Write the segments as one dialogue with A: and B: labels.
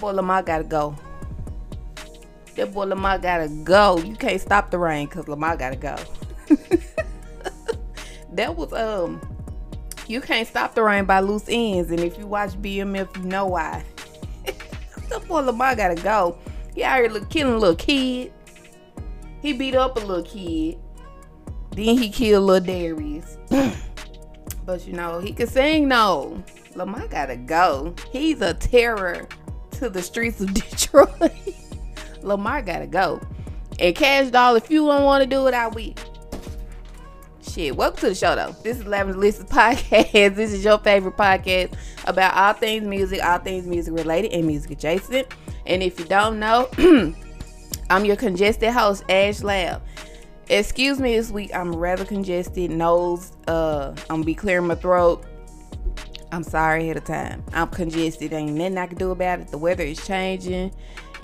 A: Boy, Lamar gotta go. That boy Lamar gotta go. You can't stop the rain because Lamar gotta go. that was um you can't stop the rain by loose ends. And if you watch BMF, you know why. that boy Lamar gotta go. He out here look, killing a little kid. He beat up a little kid. Then he killed little Darius. but you know, he can sing no. Lamar gotta go. He's a terror to the streets of Detroit. Lamar gotta go. And Cash Doll, if you don't want to do it, I will. Shit, welcome to the show though. This is Lavender List's podcast. This is your favorite podcast about all things music, all things music related and music adjacent. And if you don't know, I'm your congested host, Ash Lab. Excuse me this week, I'm rather congested. Nose, uh, I'm gonna be clearing my throat. I'm sorry ahead of time. I'm congested. Ain't nothing I can do about it. The weather is changing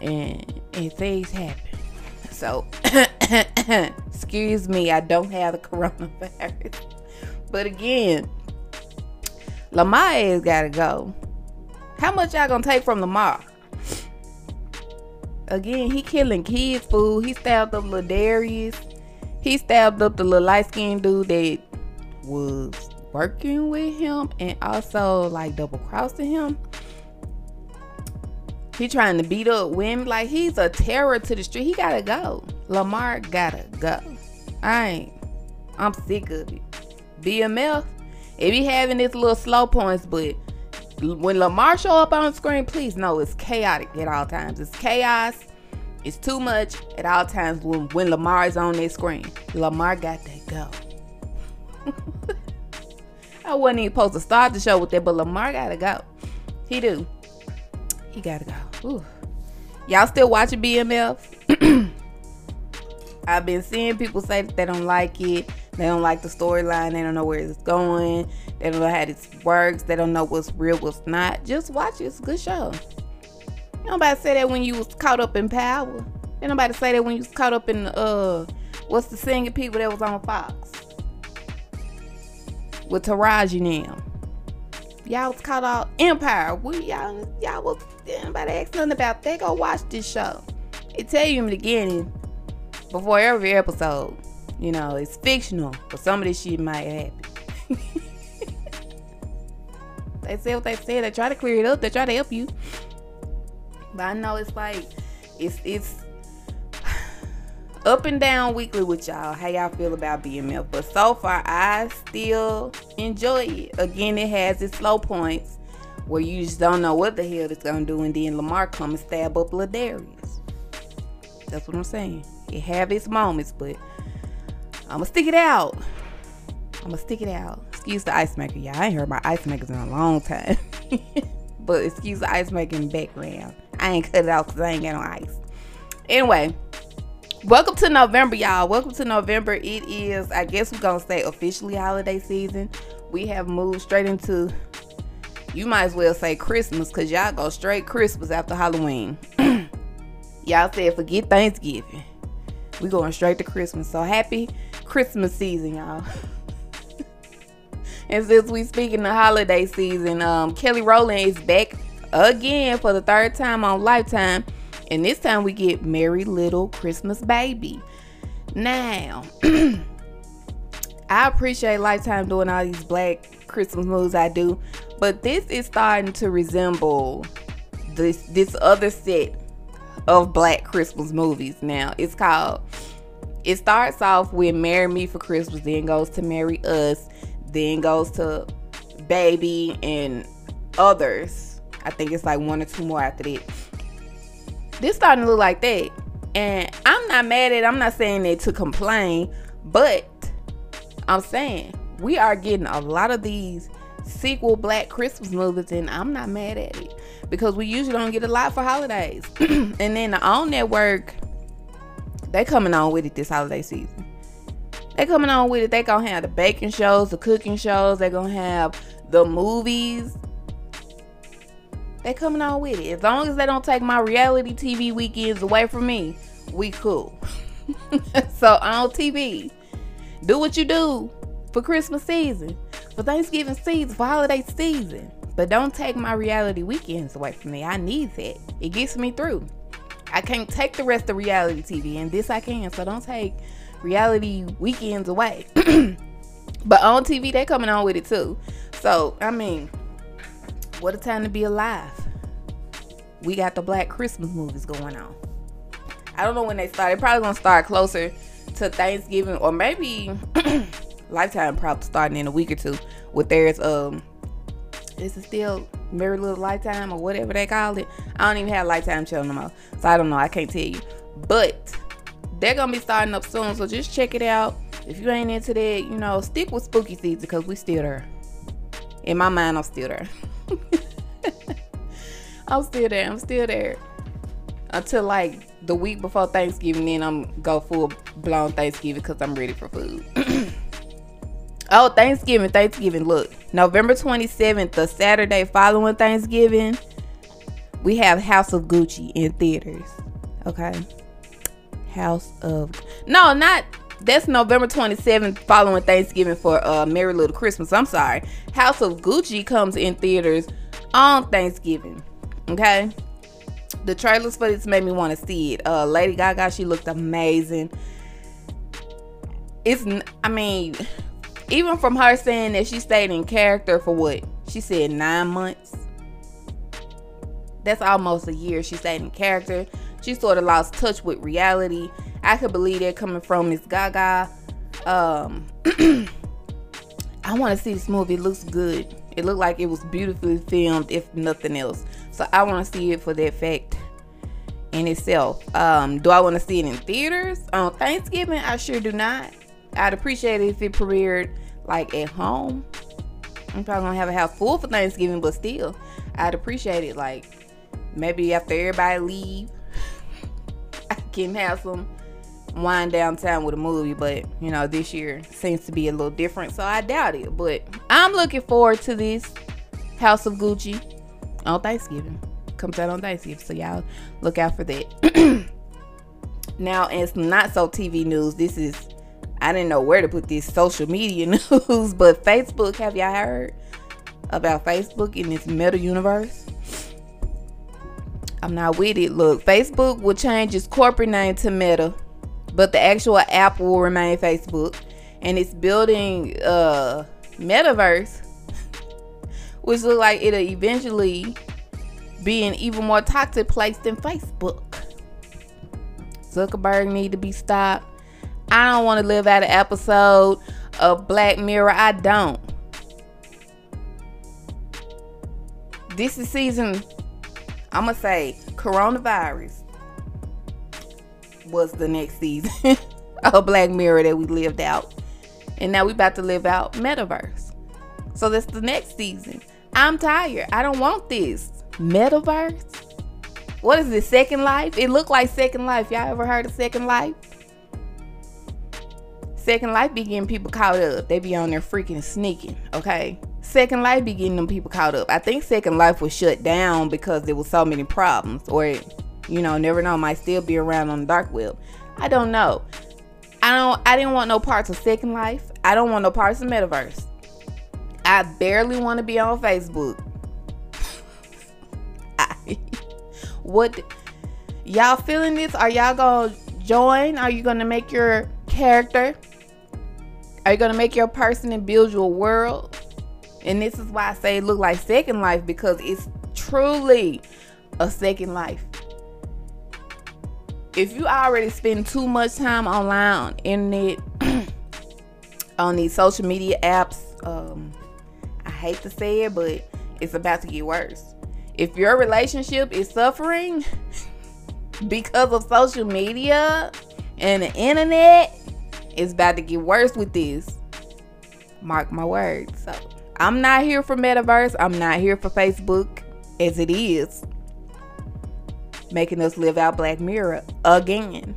A: and and things happen. So excuse me, I don't have the coronavirus. But again, Lamar has gotta go. How much y'all gonna take from Lamar? Again, he killing kids, fool. He stabbed up little Darius. He stabbed up the little light skinned dude that was working with him and also like double crossing him. He trying to beat up women. Like he's a terror to the street. He gotta go. Lamar gotta go. I ain't. I'm sick of it. BMF, it be having its little slow points, but when Lamar show up on screen, please know it's chaotic at all times. It's chaos. It's too much at all times when, when Lamar is on that screen. Lamar got to go. I wasn't even supposed to start the show with that, but Lamar gotta go. He do. He gotta go. Ooh. Y'all still watching BMF? I've been seeing people say that they don't like it. They don't like the storyline. They don't know where it's going. They don't know how this works. They don't know what's real, what's not. Just watch it. It's a good show. Nobody say that when you was caught up in power. Ain't nobody say that when you was caught up in uh what's the singing people that was on Fox with Taraji now. Y'all was caught out Empire. We y'all y'all was anybody ask nothing about that. Go watch this show. It tell you in the beginning before every episode. You know, it's fictional, but some of this shit might happen. they say what they say. They try to clear it up. They try to help you. But I know it's like it's it's up and down weekly with y'all. How y'all feel about BMF? But so far, I still enjoy it. Again, it has its slow points where you just don't know what the hell it's gonna do, and then Lamar come and stab up Ladarius. That's what I'm saying. It have its moments, but I'ma stick it out. I'ma stick it out. Excuse the ice maker, y'all. I ain't heard my ice makers in a long time. but excuse the ice maker in the background. I ain't cut it out because I ain't got no ice. Anyway, welcome to November, y'all. Welcome to November. It is, I guess we're gonna say officially holiday season. We have moved straight into you might as well say Christmas because y'all go straight Christmas after Halloween. y'all said forget Thanksgiving. We going straight to Christmas. So happy Christmas season, y'all. and since we speaking the holiday season, um, Kelly Rowland is back again for the third time on Lifetime. And this time we get Merry Liddle Christmas Baby. Now, I appreciate Lifetime doing all these black Christmas movies I do, but this is starting to resemble this this other set of black Christmas movies now. It's called it starts off with Marry Me for Christmas, then goes to Marry Us, then goes to Baby and others. I think it's like one or two more after that. This starting to look like that. And I'm not mad at it. I'm not saying that to complain, but I'm saying we are getting a lot of these sequel black Christmas movies, and I'm not mad at it because we usually don't get a lot for holidays. and then the OWN network, they coming on with it this holiday season. They coming on with it. They gonna have the baking shows, the cooking shows. They gonna have the movies. They coming on with it. As long as they don't take my reality TV weekends away from me, we cool. so on TV, do what you do for Christmas season, for Thanksgiving season, for holiday season. But don't take my reality weekends away from me. I need that. It gets me through. I can't take the rest of reality TV, and this I can. So don't take reality weekends away. but on TV, they coming on with it too. So I mean, what a time to be alive. We got the Black Christmas movies going on. I don't know when they start. They're probably gonna start closer to Thanksgiving, or maybe Lifetime probably starting in a week or two with theirs. Um, is it still Merry Little Lifetime or whatever they call it? I don't even have Lifetime channel no more, so I don't know. I can't tell you, but they're gonna be starting up soon. So just check it out. If you ain't into that, you know, stick with spooky season because we still there. In my mind, I'm still there. I'm still there. I'm still there until like the week before Thanksgiving. Then I'm go full blown Thanksgiving because I'm ready for food. oh, Thanksgiving, Thanksgiving. Look, November 27th, the Saturday following Thanksgiving, we have House of Gucci in theaters. Okay, House of no, not that's November 27th following Thanksgiving for uh Merry Liddle Christmas. I'm sorry. House of Gucci comes in theaters on Thanksgiving. Okay? The trailers for this made me want to see it. Uh Lady Gaga, she looked amazing. It's I mean, even from her saying that she stayed in character for what? She said 9 months. That's almost a year she stayed in character. She sort of lost touch with reality I could believe that coming from Miss Gaga. Um, I want to see this movie. It looks good. It looked like it was beautifully filmed, if nothing else. So I want to see it for that fact in itself. Um, do I want to see it in theaters on Thanksgiving? I sure do not. I'd appreciate it if it premiered like at home. I'm probably gonna have a house full for Thanksgiving, but still, I'd appreciate it like maybe after everybody leave, I can have some wind down time with a movie, but you know, this year seems to be a little different, so I doubt it. But I'm looking forward to this House of Gucci on Thanksgiving. Comes out on Thanksgiving, so y'all look out for that. now, it's not so TV news. This is I didn't know where to put this social media news, but Facebook, have y'all heard about Facebook in this meta universe? I'm not with it. Look, Facebook will change its corporate name to Meta but the actual app will remain Facebook, and it's building a uh, metaverse, which look like it'll eventually be an even more toxic place than Facebook. Zuckerberg need to be stopped. I don't want to live out an episode of Black Mirror. I don't. This is season, I'm going to say, coronavirus was the next season of Black Mirror that we lived out. And now we about to live out Metaverse. So that's the next season. I'm tired. I don't want this. Metaverse? What is this? Second Life? It looked like Second Life. Y'all ever heard of Second Life? Second Life be getting people caught up. They be on there freaking sneaking, okay? Second Life be getting them people caught up. I think Second Life was shut down because there was so many problems, or you know, never know, might still be around on the dark web. I don't know. I don't I didn't want no parts of Second Life. I don't want no parts of Metaverse. I barely want to be on Facebook. I, what y'all feeling this? Are y'all gonna join? Are you gonna make your character? Are you gonna make your person and build your world? And this is why I say it look like Second Life because it's truly a second life if you already spend too much time online on internet on these social media apps um i hate to say it but it's about to get worse. If your relationship is suffering because of social media and the internet it's about to get worse with this. Mark my words. So i'm not here for metaverse. I'm not here for facebook as it is making us live out Black Mirror again.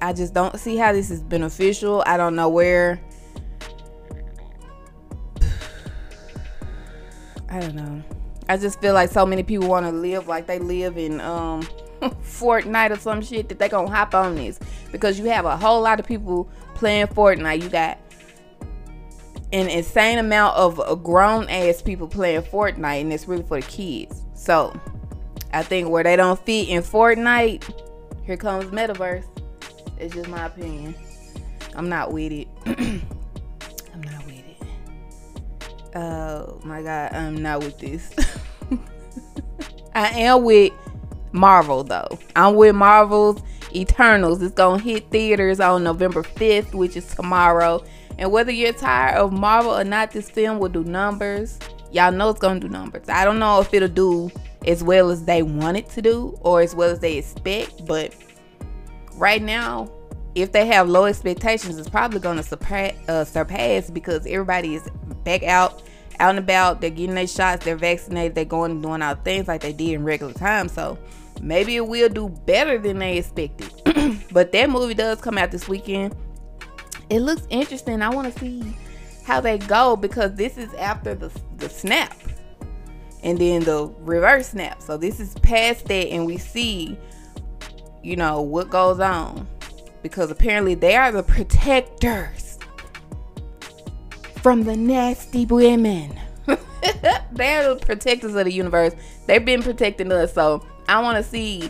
A: I just don't see how this is beneficial. I don't know where. I don't know. I just feel like so many people want to live like they live in um Fortnite or some shit that they gonna hop on this because you have a whole lot of people playing Fortnite. You got an insane amount of uh, grown ass people playing Fortnite, and it's really for the kids. So I think where they don't fit in Fortnite, here comes Metaverse. It's just my opinion. I'm not with it. I'm not with it. Oh my god, I'm not with this. I am with Marvel though. I'm with Marvel's Eternals. It's gonna hit theaters on November 5th, which is tomorrow. And whether you're tired of Marvel or not, this film will do numbers. Y'all know it's gonna do numbers. I don't know if it'll do as well as they want it to do or as well as they expect, but right now, if they have low expectations, it's probably gonna surpass, uh, surpass because everybody is back out, out and about. They're getting their shots, they're vaccinated, they're going and doing all things like they did in regular time. So maybe it will do better than they expected. but that movie does come out this weekend. It looks interesting. I want to see how they go because this is after the the snap and then the reverse snap. So this is past that and we see you know what goes on because apparently they are the protectors from the nasty women. They're the protectors of the universe. They've been protecting us, so I want to see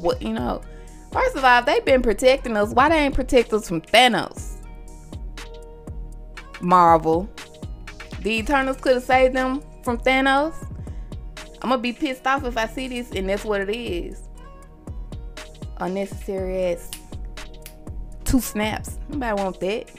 A: what you know. First of all, they've been protecting us. Why they ain't protect us from Thanos? Marvel. The Eternals could have saved them from Thanos. I'm gonna be pissed off if I see this and that's what it is. Unnecessary ass two snaps. Nobody want that.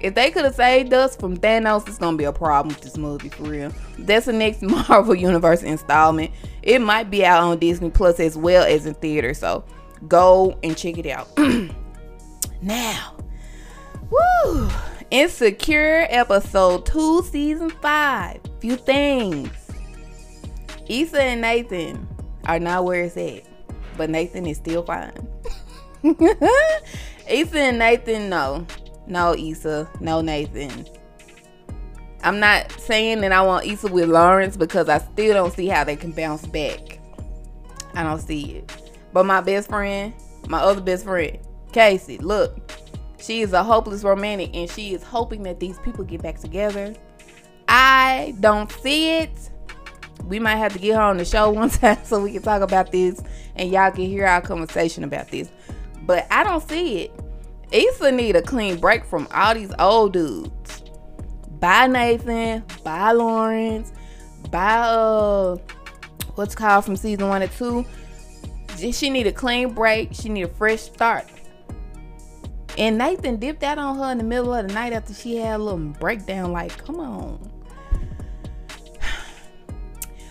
A: If they could have saved us from Thanos, it's gonna be a problem with this movie for real. That's the next Marvel Universe installment. It might be out on Disney Plus as well as in theater, so go and check it out. now, woo! Insecure episode two, season five. Few things. Issa and Nathan are not where it's at, but Nathan is still fine. Issa and Nathan, no. No, Issa. No, Nathan. I'm not saying that I want Issa with Lawrence because I still don't see how they can bounce back. I don't see it. But my best friend, my other best friend, Casey, look, she is a hopeless romantic and she is hoping that these people get back together. I don't see it. We might have to get her on the show one time so we can talk about this and y'all can hear our conversation about this. But I don't see it. Issa need a clean break from all these old dudes. Bye Nathan, bye Lawrence, bye uh what's called from season one and two. She need a clean break. She need a fresh start. And Nathan dipped out on her in the middle of the night after she had a little breakdown. Like, come on.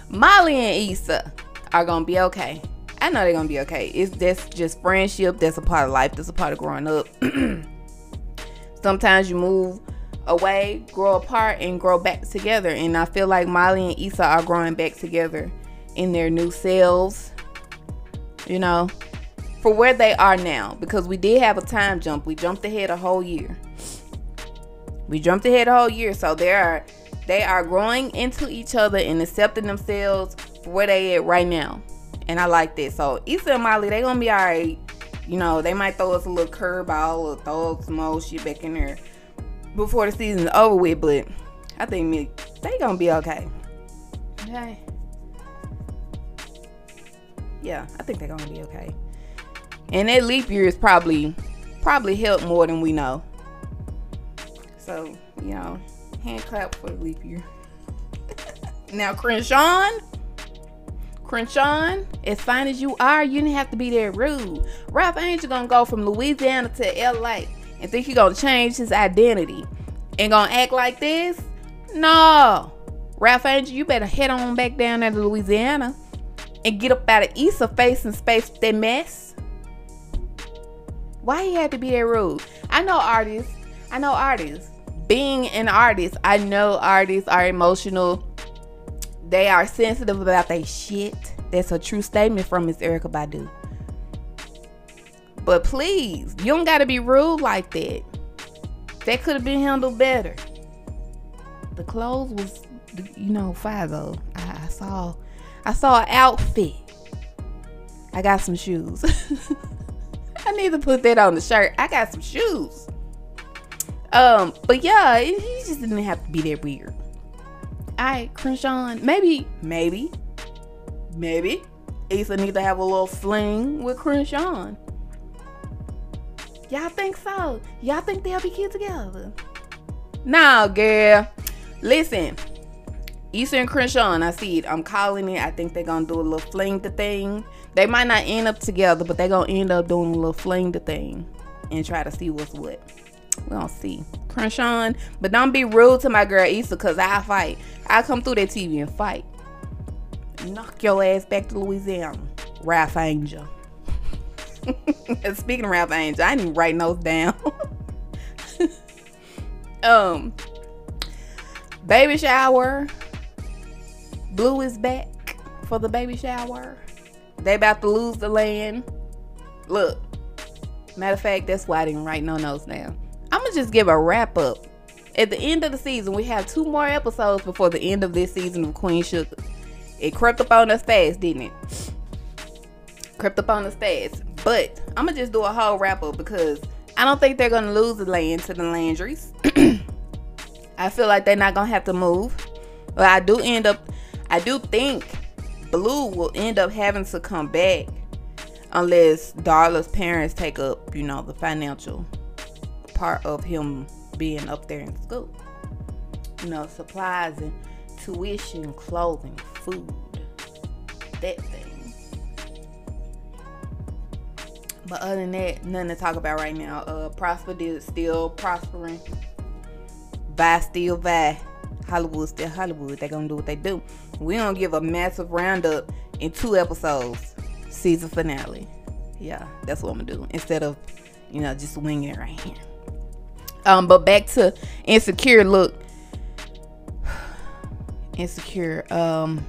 A: Molly and Issa are gonna be okay. I know they're gonna be okay. It's that's just friendship. That's a part of life. That's a part of growing up. Sometimes you move away, grow apart, and grow back together. And I feel like Molly and Issa are growing back together in their new selves. You know, for where they are now. Because we did have a time jump. We jumped ahead a whole year. We jumped ahead a whole year. So they are they are growing into each other and accepting themselves for where they at right now and I like that. So Issa and Molly, they gonna be alright. You know, they might throw us a little curveball or throw some old shit back in there before the season's over with, but I think me they gonna be okay. Okay. Yeah, I think they're gonna be okay. And that leap year is probably probably helped more than we know. So, you know, hand clap for the leap year. now Crenshaw Crenshaw, as fine as you are, you didn't have to be that rude. Ralph Angel gonna go from Louisiana to LA and think he gonna change his identity and gonna act like this? No. Ralph Angel, you better head on back down there to Louisiana and get up out of Issa face and space that mess. Why he had to be that rude? I know artists. I know artists. Being an artist, I know artists are emotional they are sensitive about their shit. That's a true statement from Miss Erykah Badu. But please, you don't gotta be rude like that. That could have been handled better. The clothes was, you know, though. I, I saw, I saw an outfit. I got some shoes. I need to put that on the shirt. I got some shoes. Um, but yeah, he just didn't have to be that weird. Alright, Crenshaw, maybe, maybe, maybe Issa need to have a little fling with Crenshaw. Y'all think so? Y'all think they'll be cute together? Nah, girl. Listen, Issa and Crenshaw, I see it. I'm calling it. I think they're gonna do a little fling the thing. They might not end up together, but they're gonna end up doing a little fling the thing and try to see what's what. We gonna see. Crenshaw, but don't be rude to my girl Issa, cause I fight. I come through that TV and fight. Knock your ass back to Louisiana. Ralph Angel. Speaking of Ralph Angel, I didn't write those down. um, baby shower. Blue is back for the baby shower. They about to lose the land. Look, matter of fact, that's why I didn't write no notes down. I'm gonna just give a wrap up. At the end of the season, we have two more episodes before the end of this season of Queen Sugar. It crept up on us fast, didn't it? Crept up on us fast. But I'm gonna just do a whole wrap up because I don't think they're gonna lose the land to the Landrys. I feel like they're not gonna have to move. But I do end up I do think Blue will end up having to come back unless Darla's parents take up, you know, the financial part of him being up there in school. You know, supplies and tuition, clothing, food, that thing. But other than that, nothing to talk about right now. Uh, Prosper is still prospering. Vi still Vi. Hollywood still Hollywood. They're gonna do what they do. We gonna give a massive roundup in two episodes, season finale. Yeah, that's what I'm gonna do instead of, you know, just winging it right here. Um, but back to insecure. Look, insecure. Um,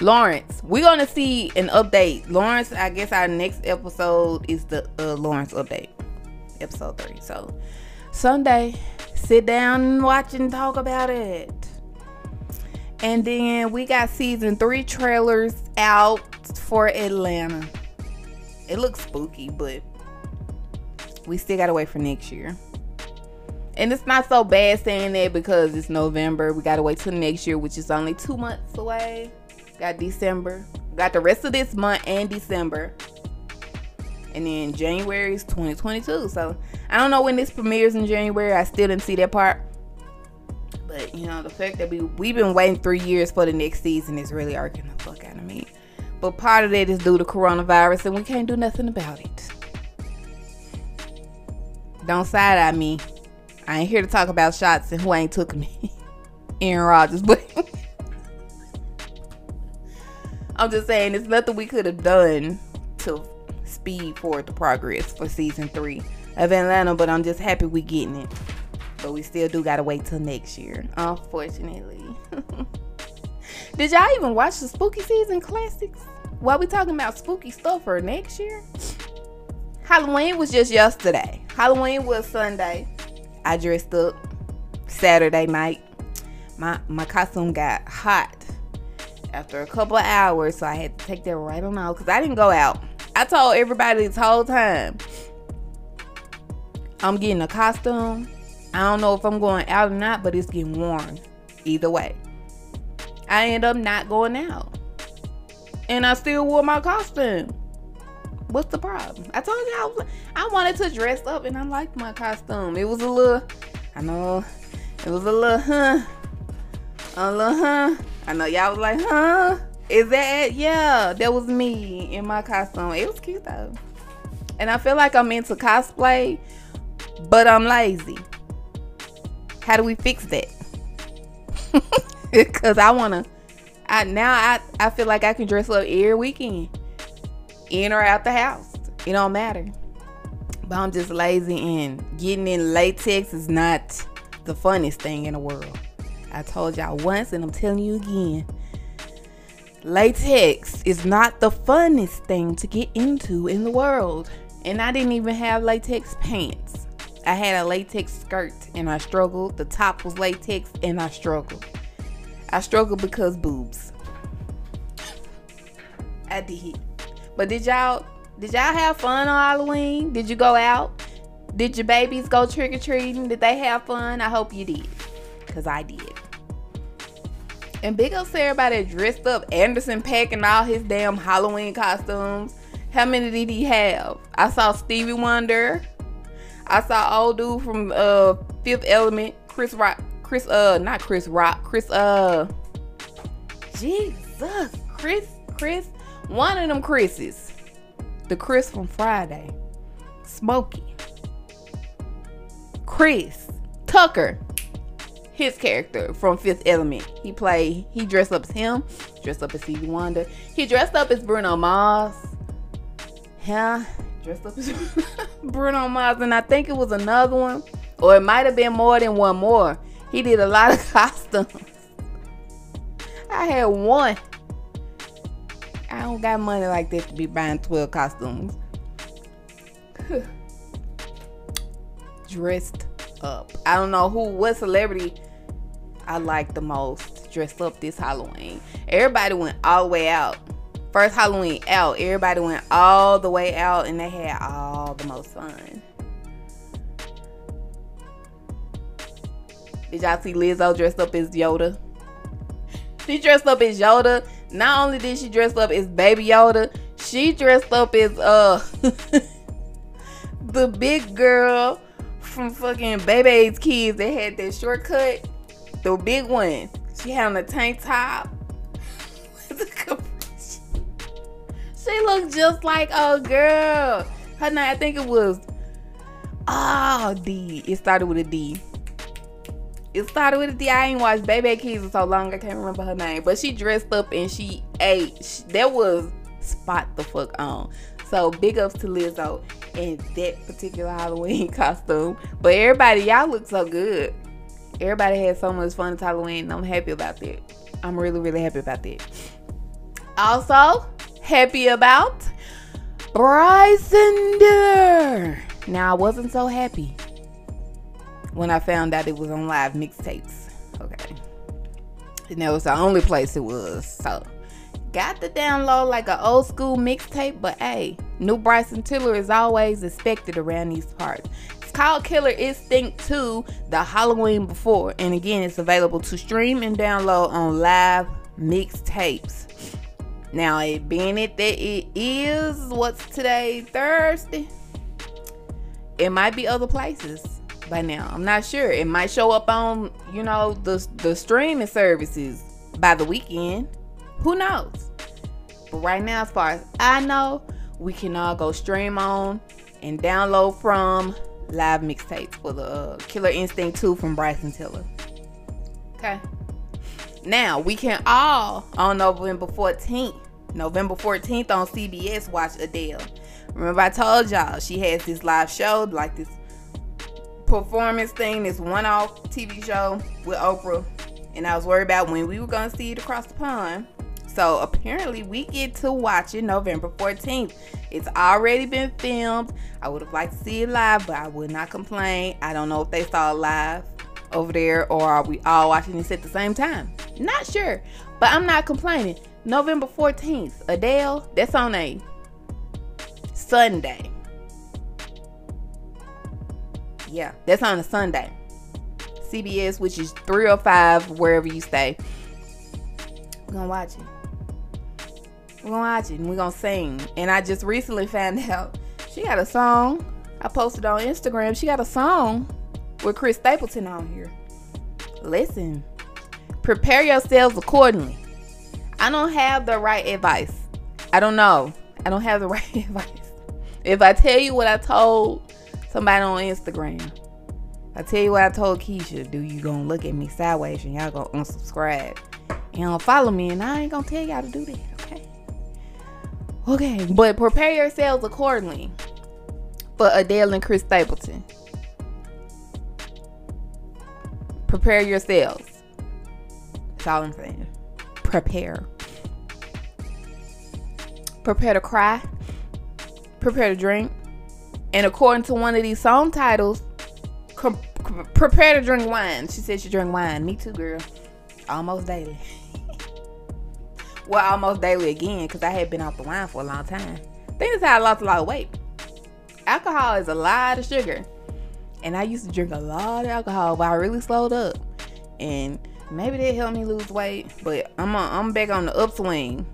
A: Lawrence, we're gonna see an update. Lawrence, I guess our next episode is the uh, Lawrence update, episode three. So Sunday, sit down and watch and talk about it. And then we got season three trailers out for Atlanta. It looks spooky, but we still gotta wait for next year. And it's not so bad saying that because it's November. We gotta wait till next year, which is only two months away. Got December. Got the rest of this month and December. And then January is 2022. So I don't know when this premieres in January. I still didn't see that part. But you know, the fact that we we've been waiting three years for the next season is really irking the fuck out of me. But part of that is due to coronavirus and we can't do nothing about it. Don't side eye me. I ain't here to talk about shots and who ain't took me. Aaron Rodgers, but I'm just saying it's nothing we could have done to speed forward the progress for season three of Atlanta, but I'm just happy we getting it. But we still do gotta wait till next year, unfortunately. Did y'all even watch the spooky season classics? While we talking about spooky stuff for next year? Halloween was just yesterday. Halloween was Sunday. I dressed up Saturday night. My my costume got hot after a couple hours, so I had to take that right on out because I didn't go out. I told everybody this whole time I'm getting a costume. I don't know if I'm going out or not, but it's getting worn. Either way. I end up not going out. And I still wore my costume. What's the problem? I told you I, was, I wanted to dress up and I liked my costume. It was a little, I know, it was a little, huh? A little, huh? I know y'all was like, huh? Is that Yeah, that was me in my costume. It was cute though. And I feel like I'm into cosplay, but I'm lazy. How do we fix that? Because I wanna. I now I I feel like I can dress up every weekend, in or out the house. It don't matter. But I'm just lazy, and getting in latex is not the funnest thing in the world. I told y'all once, and I'm telling you again. Latex is not the funnest thing to get into in the world. And I didn't even have latex pants. I had a latex skirt and I struggled. The top was latex and I struggled. I struggled because boobs. I did. But did y'all did y'all have fun on Halloween? Did you go out? Did your babies go trick or treating? Did they have fun? I hope you did, cause I did. And big ups to everybody that dressed up. Anderson .Paak in all his damn Halloween costumes. How many did he have? I saw Stevie Wonder. I saw old dude from uh Fifth Element, Chris Rock, Chris uh not Chris Rock, Chris uh Jesus, Chris, Chris, one of them Chris's, the Chris from Friday, Smokey, Chris Tucker, his character from Fifth Element. He played, he dressed up as him, dressed up as Stevie Wonder. He dressed up as Bruno Mars. Yeah, dressed up as Bruno Mars, and I think it was another one, or it might have been more than one more. He did a lot of costumes. I had one. I don't got money like that to be buying 12 costumes. Dressed up. I don't know who, what celebrity I like the most dressed up this Halloween. Everybody went all the way out. First Halloween out, everybody went all the way out and they had all the most fun. Did y'all see Lizzo dressed up as Yoda? She dressed up as Yoda. Not only did she dress up as Baby Yoda, she dressed up as uh the big girl from fucking Baby's Kids that had that shortcut. The big one. She had on a tank top. she looked just like a girl. Her name, I think it was Oh D. It started with a D. It started with a D. I ain't watched Baby Keys in so long I can't remember her name. But she dressed up and she ate. She, that was spot the fuck on. So big ups to Lizzo in that particular Halloween costume. But everybody, y'all look so good. Everybody had so much fun at Halloween. And I'm happy about that. I'm really, really happy about that. Also, happy about Bryson Tiller. Now I wasn't so happy when I found out it was on live mixtapes. Okay. And that was the only place it was. So got the download like an old school mixtape, but hey, new Bryson Tiller is always expected around these parts. Called Killer Instinct 2, the Halloween before. And again, it's available to stream and download on live mixtapes. Now, it being it that it is what's today, Thursday, it might be other places by now. I'm not sure. It might show up on, you know, the the streaming services by the weekend. Who knows? But right now, as far as I know, we can all go stream on and download from live mixtapes for the uh, Killer Instinct 2 from Bryson Tiller. Okay. Now we can all on November 14th, November 14th on CBS watch Adele. Remember I told y'all she has this live show, like this performance thing, this one off TV show with Oprah. And I was worried about when we were going to see it across the pond. So apparently, we get to watch it November 14th. It's already been filmed. I would have liked to see it live, but I would not complain. I don't know if they saw it live over there or are we all watching this at the same time? Not sure, but I'm not complaining. November 14th, Adele, that's on a Sunday. Yeah, that's on a Sunday. CBS, which is 305 wherever you stay. We're gonna watch it. We're gonna watch it and we're gonna sing. And I just recently found out she got a song. I posted on Instagram. She got a song with Chris Stapleton on here. Listen, prepare yourselves accordingly. I don't have the right advice. I don't know. I don't have the right advice. If I tell you what I told somebody on Instagram. I tell you what I told Keisha, do you gonna look at me sideways and y'all gonna unsubscribe? You don't follow me and I ain't gonna tell y'all to do that, okay? But prepare yourselves accordingly for Adele and Chris Stapleton. Prepare yourselves. That's all I'm saying. Prepare. Prepare to cry. Prepare to drink. And according to one of these song titles, prepare to drink wine. She said she drank wine. Me too, girl. Almost daily. well, almost daily again because I had been off the wine for a long time. That's how I lost a lot of weight. Alcohol is a lot of sugar. And I used to drink a lot of alcohol, but I really slowed up. And maybe that helped me lose weight. But I'm a, I'm back on the upswing.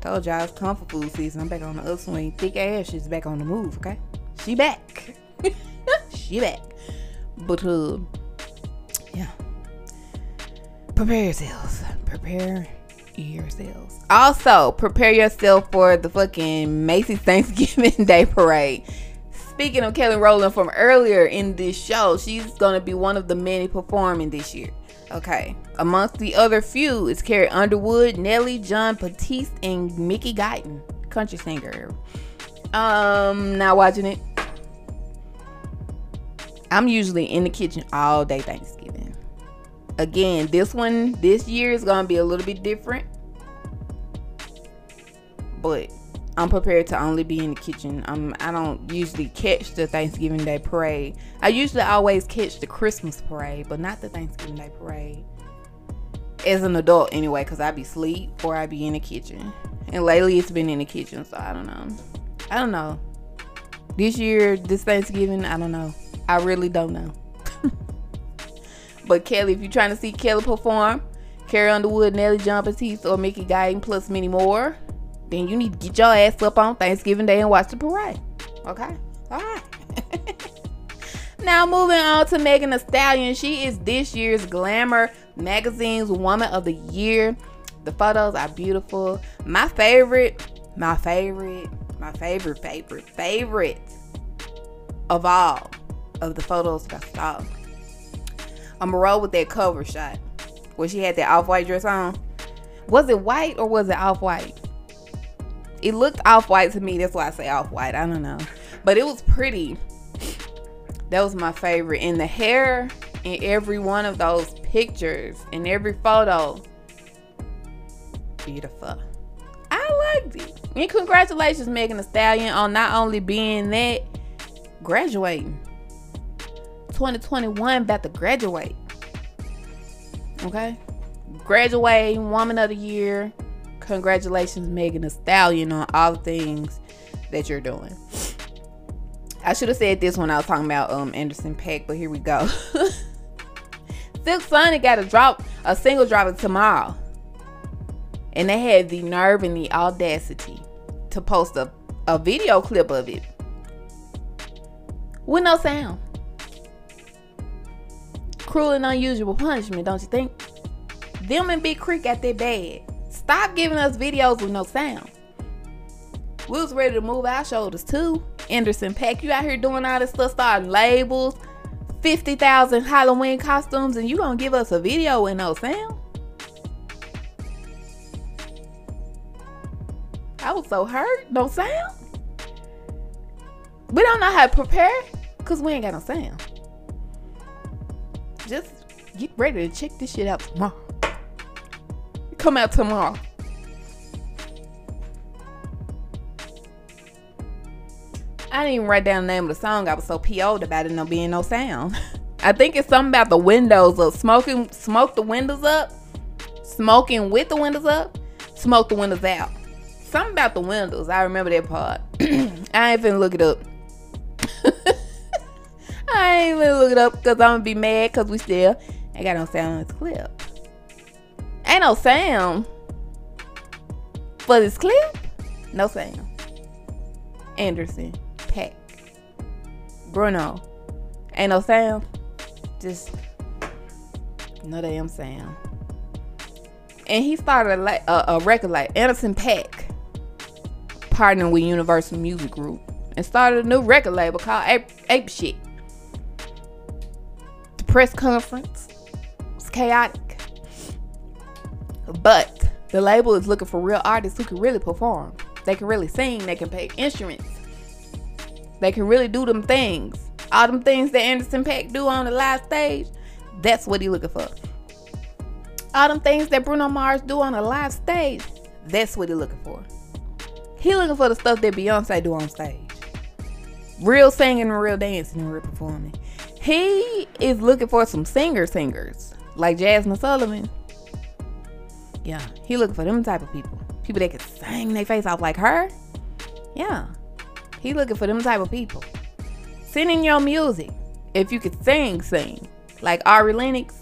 A: Told y'all it's comfort food season. I'm back on the upswing. Thick ass is back on the move, okay? She back. she back. But uh yeah. Prepare yourselves. Prepare yourselves. Also, prepare yourself for the fucking Macy's Thanksgiving Day Parade. Speaking of Kelly Rowland from earlier in this show, she's gonna be one of the many performing this year. Okay. Amongst the other few is Carrie Underwood, Nelly, Jon Batiste, and Mickey Guyton, country singer. Um, not watching it. I'm usually in the kitchen all day Thanksgiving. Again, this one this year is gonna be a little bit different. But I'm prepared to only be in the kitchen. I'm I don't usually catch the Thanksgiving Day parade. I usually always catch the Christmas parade, but not the Thanksgiving Day parade. As an adult anyway, cause I be sleep or I be in the kitchen. And lately it's been in the kitchen, so I don't know. I don't know. This year, this Thanksgiving, I don't know. I really don't know. but Kelly, if you're trying to see Kelly perform, Carrie Underwood, Nelly Jon Batiste, or Mickey Guyton, plus many more, then you need to get your ass up on Thanksgiving Day and watch the parade. Okay? Alright. now moving on to Megan Thee Stallion. She is this year's Glamour Magazine's Woman of the Year. The photos are beautiful. My favorite, my favorite, my favorite, favorite, favorite of all of the photos that I saw. I'm roll with that cover shot where she had that off-white dress on. Was it white or was it off-white? It looked off-white to me. That's why I say off-white. I don't know. But it was pretty. That was my favorite. And the hair in every one of those pictures, in every photo, beautiful. I liked it. And congratulations, Megan Thee Stallion, on not only being that, graduating. 2021 about to graduate. Okay? Graduating, woman of the year, congratulations, Megan Thee Stallion, on all the things that you're doing. I should have said this when I was talking about um Anderson .Paak, but here we go. Silk Sonic got a drop, a single dropping tomorrow. And they had the nerve and the audacity to post a, a video clip of it. With no sound. Cruel and unusual punishment, don't you think? Them and Big Creek got their bad. Stop giving us videos with no sound. We was ready to move our shoulders too. Anderson .Paak, you out here doing all this stuff, starting labels, 50,000 Halloween costumes, and you gonna give us a video with no sound? I was so hurt. No sound? We don't know how to prepare because we ain't got no sound. Just get ready to check this shit out tomorrow. Come out tomorrow. I didn't even write down the name of the song. I was so PO'd about it no being no sound. I think it's something about the windows of smoking, smoke the windows up, smoking with the windows up, smoke the windows out. Something about the windows. I remember that part. I ain't finna look it up. I ain't even look it up because I'm gonna be mad because we still ain't got no sound on this clip. Ain't no sound for this clip. No sound. Anderson .Paak. Bruno. Ain't no sound. Just no damn sound. And he started a, a, a record like Anderson .Paak, partnering with Universal Music Group, and started a new record label called Ape, Ape Shit. The press conference was chaotic, but the label is looking for real artists who can really perform. They can really sing. They can play instruments. They can really do them things. All them things that Anderson .Paak do on the live stage, that's what he looking for. All them things that Bruno Mars do on a live stage, that's what he looking for. He looking for the stuff that Beyonce do on stage. Real singing and real dancing and real performing. He is looking for some singer singers like Jazmine Sullivan. Yeah, he looking for them type of people. People that can sing their face off like her. Yeah. He looking for them type of people. Send in your music. If you could sing, sing. Like Ari Lennox,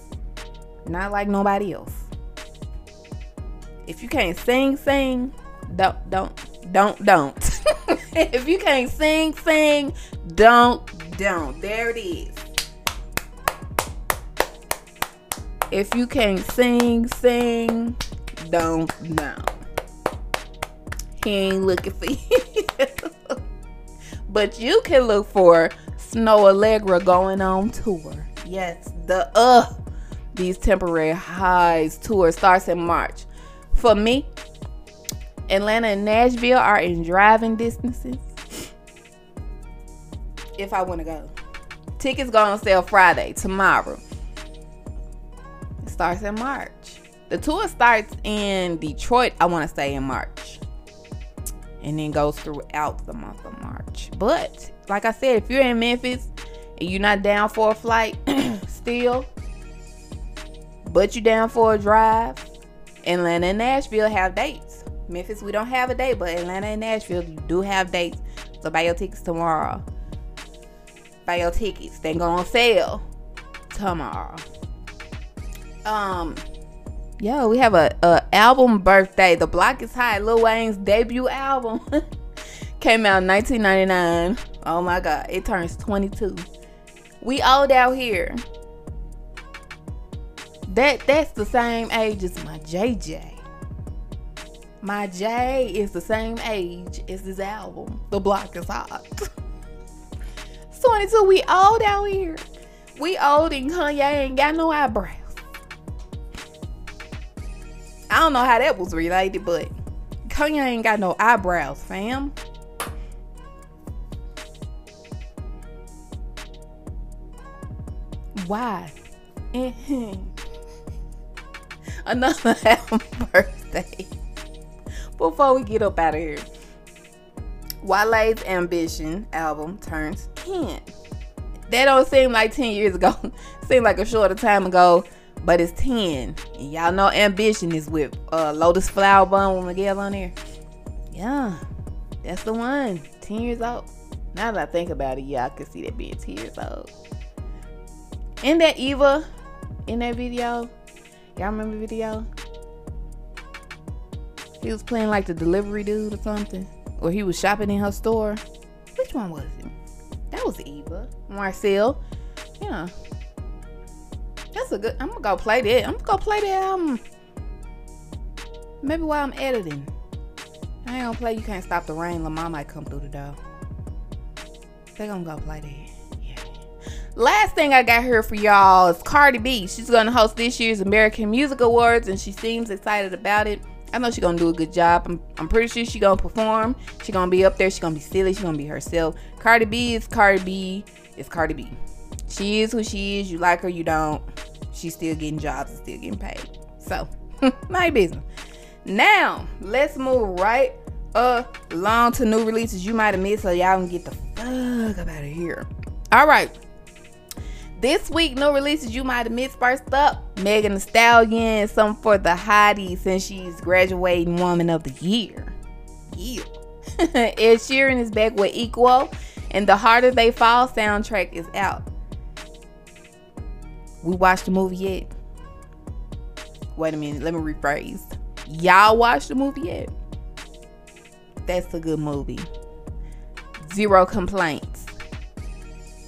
A: not like nobody else. If you can't sing, sing. Don't, don't, don't, don't. if you can't sing, sing. Don't, don't. There it is. If you can't sing, sing. Don't, don't. He ain't looking for you. but you can look for Snoh Aalegra going on tour. Yes, the uh these temporary highs tour starts in March. For me, Atlanta and Nashville are in driving distances. If I want to go, tickets go on sale Friday tomorrow. Starts in March. The tour starts in Detroit. I want to say in March, and then goes throughout the month of March. But like I said, if you're in Memphis and you're not down for a flight, still, but you're down for a drive, Atlanta and Nashville have dates. Memphis, we don't have a date, but Atlanta and Nashville do have dates. So buy your tickets tomorrow. Buy your tickets. They go on sale tomorrow. Um, yo, we have a, a album birthday. The Block is Hot, Lil Wayne's debut album. Came out in 1999. Oh my god, it turns 22. We old out here. That that's the same age as my JJ. My J is the same age as this album. The block is hot. 22, we old out here. We old and Kanye ain't got no eyebrows. I don't know how that was related, but Kanye ain't got no eyebrows, fam. Why? Another happy birthday. Before we get up out of here, Wale's Ambition album turns 10. That don't seem like 10 years ago. seem like a shorter time ago, but it's 10. And y'all know Ambition is with uh, Lotus Flower Bomb with Miguel on there. Yeah, that's the one. 10 years old. Now that I think about it, yeah, I can see that being 10 years old. In that Eva, in that video, y'all remember the video? He was playing like the delivery dude or something. Or he was shopping in her store. Which one was it? That was Eva. Marcille. Yeah. That's a good I'm gonna go play that. I'm gonna go play that um maybe while I'm editing. I ain't gonna play You Can't Stop the Rain. Lamar might come through the door. They gonna go play that. Yeah. Last thing I got here for y'all is Cardi B. She's gonna host this year's American Music Awards, and she seems excited about it. I know she's gonna do a good job. I'm, I'm pretty sure she's gonna perform. She's gonna be up there. She's gonna be silly. She's gonna be herself. Cardi B is Cardi B. Is Cardi B. She is who she is. You like her, you don't. She's still getting jobs and still getting paid. So, my business. Now, let's move right along to new releases you might have missed so y'all can get the fuck up out of here. All right. This week, no releases you might have missed. First up, Megan Thee Stallion, something for the hottie since she's graduating Woman of the Year. Yeah. Ed Sheeran is back with Equal, and the Harder They Fall soundtrack is out. We watched the movie yet? Wait a minute, let me rephrase. Y'all watched the movie yet? That's a good movie. Zero complaints.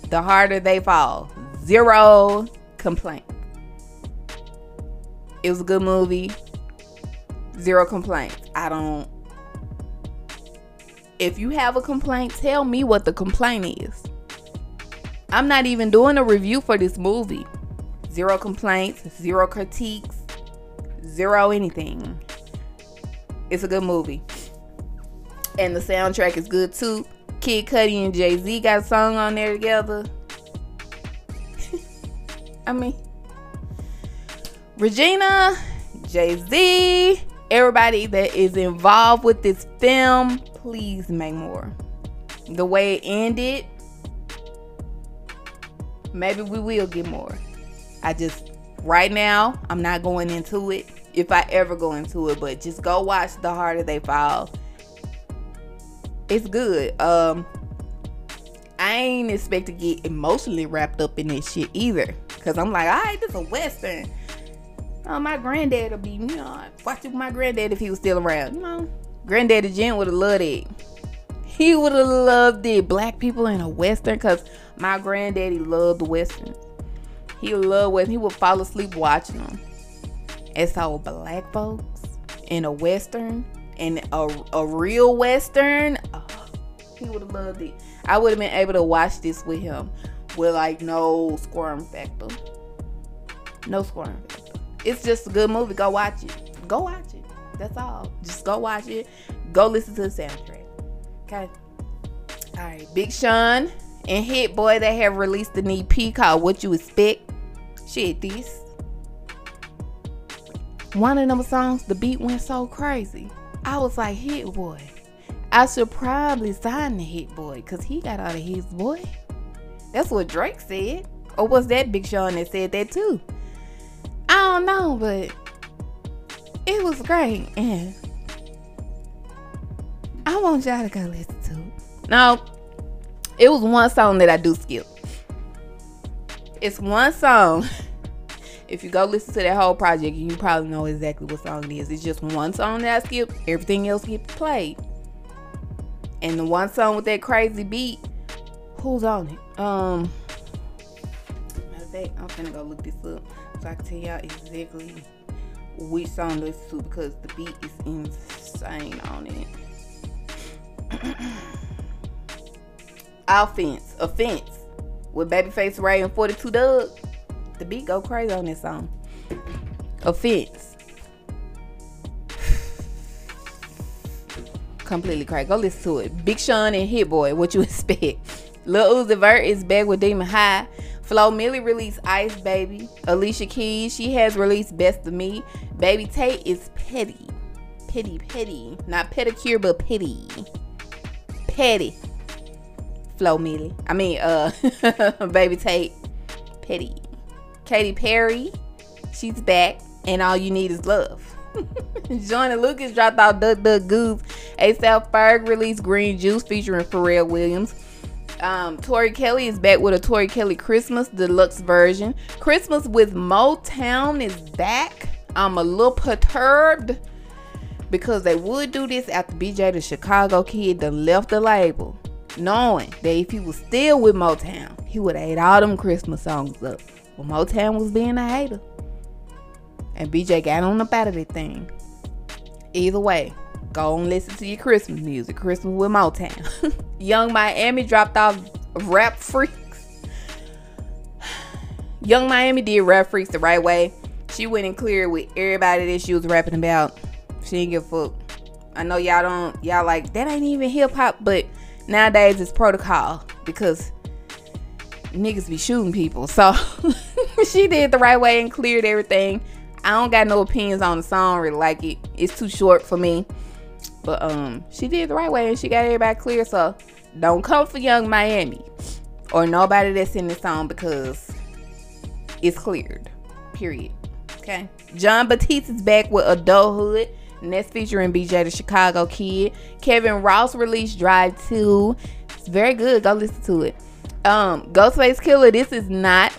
A: The harder they fall, zero complaint. It was a good movie. Zero complaints. I don't. If you have a complaint, tell me what the complaint is. I'm not even doing a review for this movie. Zero complaints, zero critiques, zero anything. It's a good movie. And the soundtrack is good too. Kid Cudi and Jay Z got a song on there together. I mean, Regina, Jay Z, everybody that is involved with this film, please make more. The way it ended, maybe we will get more. I just, right now, I'm not going into it if I ever go into it, but just go watch The Harder They Fall. It's good. Um, I ain't expect to get emotionally wrapped up in this shit either. Cause I'm like, all right, this is a western. Oh, my granddad would be, you know, watching my granddad if he was still around. You know, granddaddy Jim would have loved it. He would have loved it. Black people in a western, cause my granddaddy loved the westerns. He loved when he would fall asleep watching them. And so black folks in a western and a, a real western, oh, he would have loved it. I would have been able to watch this with him with like no squirm factor. No squirm factor. It's just a good movie. Go watch it. Go watch it. That's all. Just go watch it. Go listen to the soundtrack. Okay. All right. Big Sean and Hit Boy they have released an EP called What You Expect. Shit, this. One of them songs, the beat went so crazy. I was like, Hit Boy. I should probably sign the Hit Boy because he got all of his boy. That's what Drake said. Or was that Big Sean that said that too? I don't know, but it was great. And I want y'all to go listen to it. No, it was one song that I do skip. It's one song. If you go listen to that whole project, you probably know exactly what song it is. It's just one song that I. Everything else gets played. And the one song with that crazy beat, who's on it? Um, matter of fact, I'm gonna go look this up so I can tell y'all exactly which song listen to because the beat is insane on it. Offense, offense with Babyface Ray and 42 Dugg. The beat go crazy on this song. Offense. Completely crazy. Go listen to it. Big Sean and Hit Boy. What you expect? Lil Uzi Vert is back with Demon High. Flo Milli released Ice Baby. Alicia Keys, she has released Best of Me. Baby Tate is petty. Petty, petty. Not pedicure, but petty. Petty. Flo Milli. I mean, uh, Baby Tate. Petty. Katy Perry, she's back. And all you need is love. Joyner Lucas dropped out Duck Duck Goose. ASAP Ferg released Green Juice featuring Pharrell Williams. Um, Tori Kelly is back with a Tori Kelly Christmas deluxe version. Christmas with Motown is back. I'm a little perturbed because they would do this after BJ the Chicago kid done left the label, knowing that if he was still with Motown, he would have ate all them Christmas songs up. But Motown was being a hater. And BJ got on up out of that thing. Either way, go and listen to your Christmas music. Christmas with Motown. Yung Miami dropped off Rap Freaks. Yung Miami did Rap Freaks the right way. She went and cleared with everybody that she was rapping about. She didn't give a fuck. I know y'all don't, y'all like, that ain't even hip hop, but nowadays it's protocol because niggas be shooting people. So she did the right way and cleared everything. I don't got no opinions on the song really like it. It's too short for me. But um she did the right way and she got everybody clear. So don't come for Yung Miami or nobody that's in the song because it's cleared. Period. Okay. Jon Batiste is back with adulthood. That's featuring BJ the Chicago Kid. Kevin Ross released Drive 2. It's very good. Go listen to it. Um, Ghostface Killah. this is not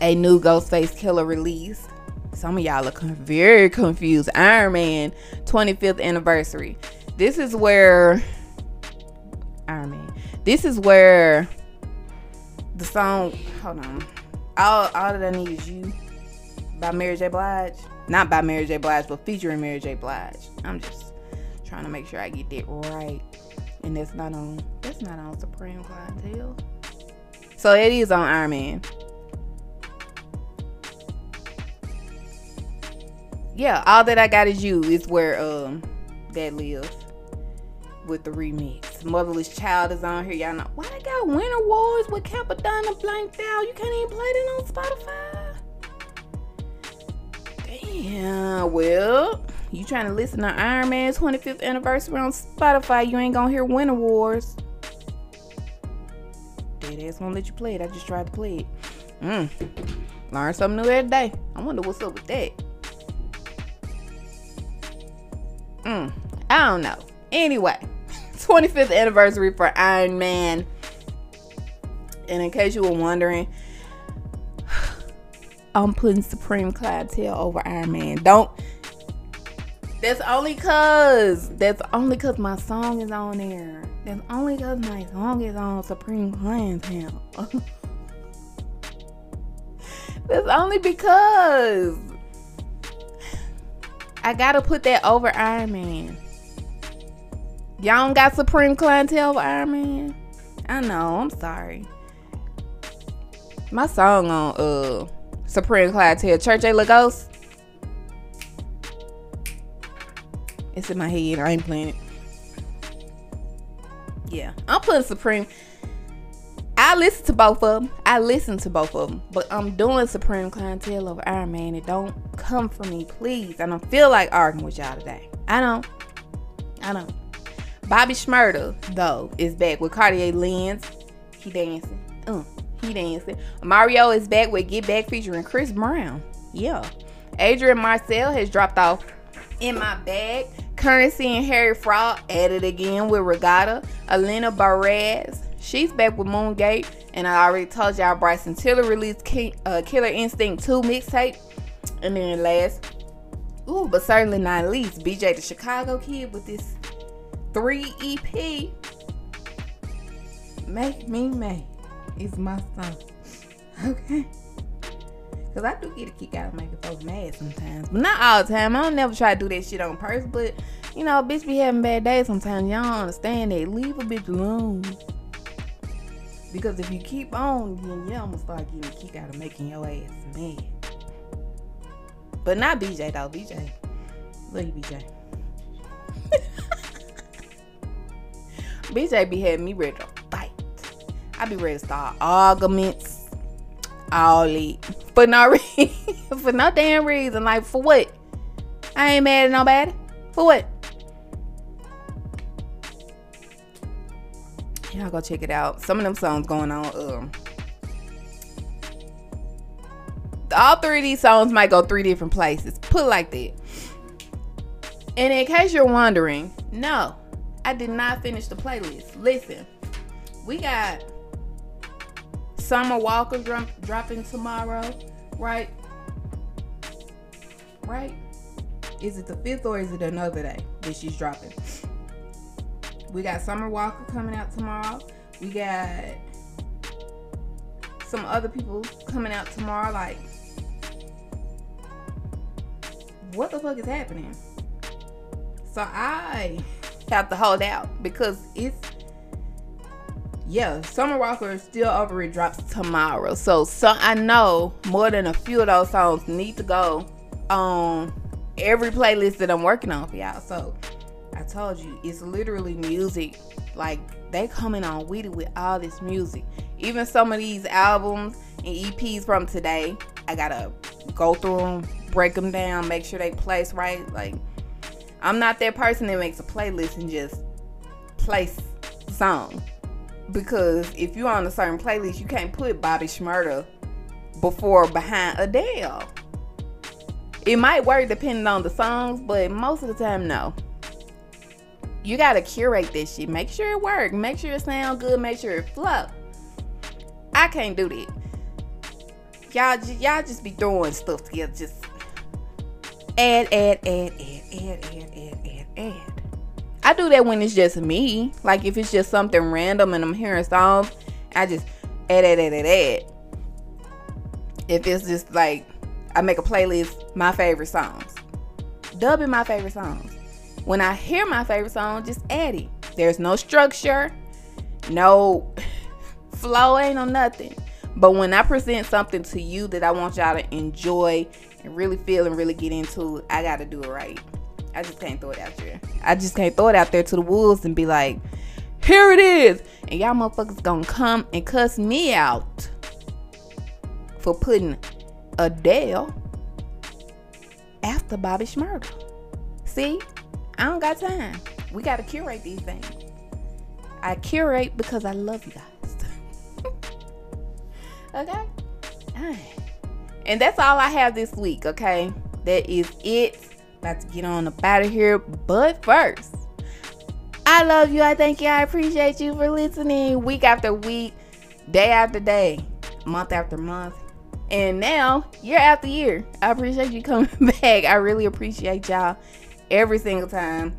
A: a new Ghostface Killah release. Some of y'all are very confused. Iron Man 25th anniversary. This is where Iron Man. This is where the song. Hold on. All all that I need is you by Mary J. Blige. Not by Mary J. Blige, but featuring Mary J. Blige. I'm just trying to make sure I get that right. And that's not on that's not on Supreme Clientele. So it is on Iron Man. Yeah, all that I got is you is where um that lives with the remix. Motherless Child is on here. Y'all know why they got Winter Wars with Cappadonna blanked out. You can't even play that on Spotify. Damn. Well, you trying to listen to Iron Man's 25th anniversary on Spotify? You ain't gonna hear Winter Wars. Dead ass won't let you play it. I just tried to play it. Mm. Learn something new every day. I wonder what's up with that. Mm, I don't know. Anyway, 25th anniversary for Iron Man. And in case you were wondering, I'm putting Supreme Clientele over Iron Man. Don't. That's only cause. That's only cause my song is on there. That's only cause my song is on Supreme Clientele. that's only because I gotta put that over Iron Man. Y'all don't got Supreme Clientele over Iron Man? I know. I'm sorry. My song on uh Supreme Clientele, Cherchez La Ghost. It's in my head. I ain't playing it. Yeah, I'm putting Supreme. I listen to both of them. I listen to both of them, but I'm doing Supreme Clientele over Iron Man. It don't come for me, please. I don't feel like arguing with y'all today. I don't. I don't. Bobby Shmurda, though, is back with Cartier Lens. He dancing. Uh, dancing. Mario is back with Get Back featuring Chris Brown. Yeah. Adrian Marcel has dropped off in my bag. Curren$y and Harry Fraud at it again with Regatta. Alina Baraz, she's back with Moongate. And I already told y'all Bryson Tiller released King, uh, Killer Instinct 2 mixtape. And then last, ooh, but certainly not least, BJ the Chicago Kid with this 3 EP. Make Me Mad is my song. Okay. Cause I do get a kick out of making folks mad sometimes. But not all the time. I don't never try to do that shit on purpose. But you know, bitch be having bad days sometimes. Y'all don't understand that. Leave a bitch alone. Because if you keep on, then yeah, I'm gonna start getting a kick out of making your ass mad. But not BJ though. BJ. Love you, BJ. BJ be having me ready to. I be ready to start arguments. All it. For no reason. for no damn reason. Like for what? I ain't mad at nobody. For what? Y'all go check it out. Some of them songs going on. Um, all three of these songs might go three different places. Put like that. And in case you're wondering, no, I did not finish the playlist. Listen, we got Summer Walker dropping tomorrow, right? Right? Is it the fifth or is it another day that she's dropping? We got Summer Walker coming out tomorrow. We got some other people coming out tomorrow. Like, what the fuck is happening? So I have to hold out because it's yeah, Summer Walker still over it drops tomorrow. So so I know more than a few of those songs need to go on every playlist that I'm working on for y'all. So I told you it's literally music. Like they coming on with it with all this music. Even some of these albums and EPs from today, I gotta go through them, break them down, make sure they place right. Like I'm not that person that makes a playlist and just place song. Because if you're on a certain playlist, you can't put Bobby Shmurda before behind Adele. It might work depending on the songs, but most of the time, no. You gotta curate this shit. Make sure it work. Make sure it sound good. Make sure it flow. I can't do that. Y'all, y'all just be throwing stuff together. Just add, add, add, add, add, add, add, add, add. I do that when it's just me. Like if it's just something random and I'm hearing songs, I just add, add, add, add, add. If it's just like I make a playlist, my favorite songs. Dubbing my favorite songs. When I hear my favorite song, just add it. There's no structure, no flow, ain't no nothing. But when I present something to you that I want y'all to enjoy and really feel and really get into, I gotta do it right. I just can't throw it out there. I just can't throw it out there to the wolves and be like, here it is. And y'all motherfuckers gonna come and cuss me out for putting Adele after Bobby Shmurda. See, I don't got time. We gotta curate these things. I curate because I love you guys. okay? And that's all I have this week, okay? That is it. About to get on up out of here. But first, I love you. I thank you. I appreciate you for listening week after week. day after day, month after month, and now year after year. I appreciate you coming back. I really appreciate y'all every single time.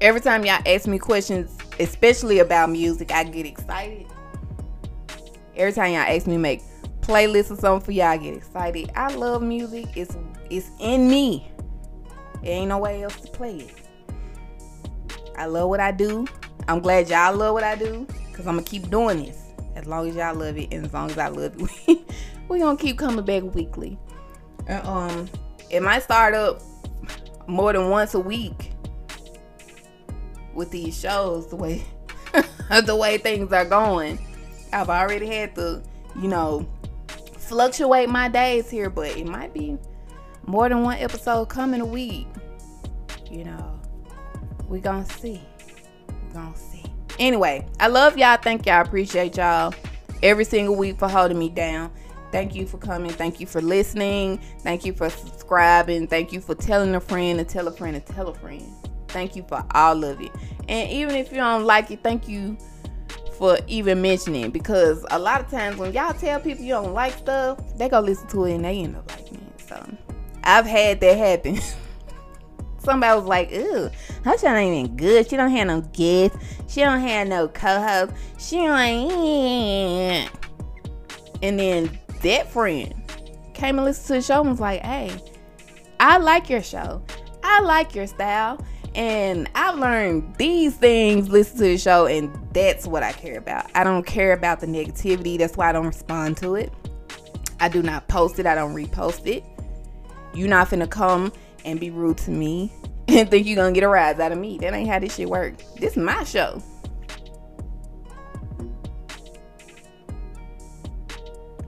A: Every time y'all ask me questions, especially about music, I get excited. Every time y'all ask me make playlists or something for y'all, I get excited. I love music. It's it's in me. There ain't no way else to play it. I love what I do. I'm glad y'all love what I do. Cause I'm gonna keep doing this. As long as y'all love it and as long as I love it. we gonna keep coming back weekly. Uh, um it might start up more than once a week with these shows the way the way things are going. I've already had to, you know, fluctuate my days here, but it might be more than one episode coming a week. You know, we gonna see. We gonna see. Anyway, I love y'all. Thank y'all. Appreciate y'all every single week for holding me down. Thank you for coming. Thank you for listening. Thank you for subscribing. Thank you for telling a friend to tell a friend to tell a friend. Thank you for all of it. And even if you don't like it, thank you for even mentioning because a lot of times when y'all tell people you don't like stuff, they go listen to it and they end up liking it. So I've had that happen. Somebody was like, "Ooh, her show ain't even good. She don't have no guests. She don't have no co-host. She ain't." And then that friend came and listened to the show and was like, "Hey, I like your show. I like your style. And I've learned these things, listen to the show, and that's what I care about. I don't care about the negativity. That's why I don't respond to it. I do not post it, I don't repost it. You're not finna come and be rude to me and think you're gonna get a rise out of me. That ain't how this shit work. This is my show.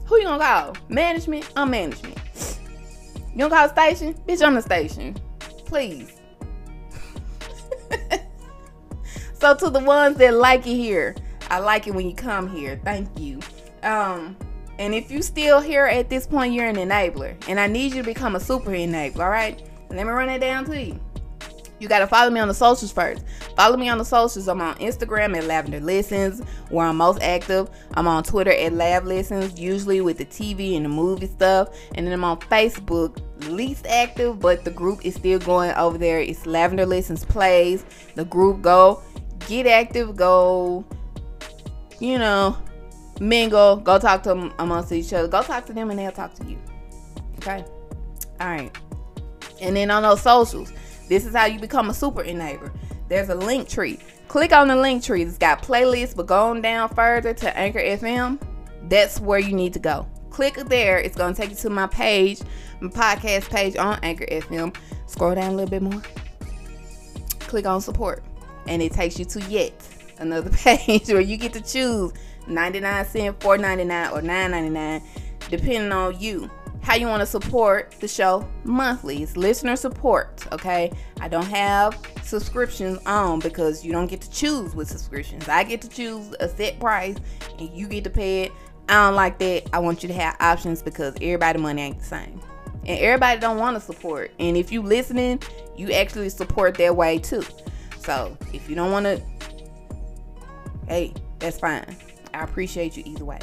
A: Who you gonna call? Management? I'm management. You gonna call station? Bitch, I'm the station. Please. so to the ones that like it here, I like it when you come here. Thank you. Um, and if you still here at this point, you're an enabler, and I need you to become a super enabler. All right, let me run it down to you. You got to follow me on the socials first. Follow me on the socials. I'm on Instagram at Lavender Listens, where I'm most active. I'm on Twitter at Lav Listens, usually with the TV and the movie stuff. And then I'm on Facebook, least active, but the group is still going over there. It's Lavender Listens Plays. The group go get active, go, you know, mingle, go talk to them amongst each other. Go talk to them and they'll talk to you. Okay? All right. And then on those socials, this is how you become a super enabler. There's a link tree. Click on the link tree. It's got playlists, but going down further to Anchor FM, that's where you need to go. Click there. It's going to take you to my page, my podcast page on Anchor FM. Scroll down a little bit more. Click on support. And it takes you to yet another page where you get to choose 99 cent, 4.99 or 9.99 depending on you how you want to support the show monthly. It's listener support, okay? I don't have subscriptions on because you don't get to choose with subscriptions. I get to choose a set price and you get to pay it. I don't like that. I want you to have options because everybody money ain't the same. And everybody don't want to support. And if you listening, you actually support that way too. So if you don't want to, hey, that's fine. I appreciate you either way.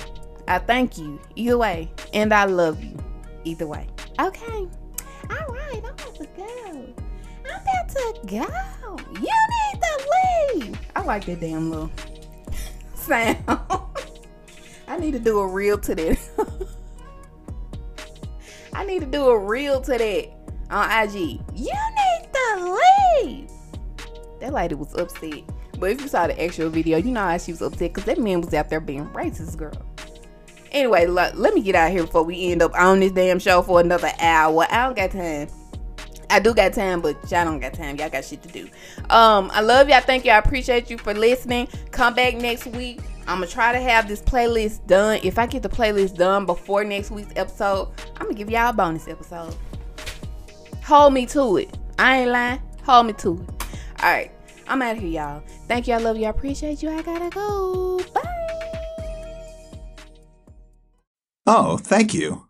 A: I thank you either way. And I love you either way. Okay. All right, I'm about to go. I'm about to go. You need to leave. I like that damn little sound. I need to do a reel to that. I need to do a reel to that on IG. You need to leave. That lady was upset. But if you saw the actual video, you know how she was upset because that man was out there being racist, girl. Anyway, let, let me get out here before we end up on this damn show for another hour. I don't got time. I do got time, but y'all don't got time. Y'all got shit to do. Um, I love y'all. Thank you. I appreciate you for listening. Come back next week. I'm gonna try to have this playlist done. If I get the playlist done before next week's episode, I'm gonna give y'all a bonus episode. Hold me to it. I ain't lying. Hold me to it. All right. I'm out of here, y'all. Thank you. I love you. I appreciate you. I gotta go. Bye.
B: Oh, thank you.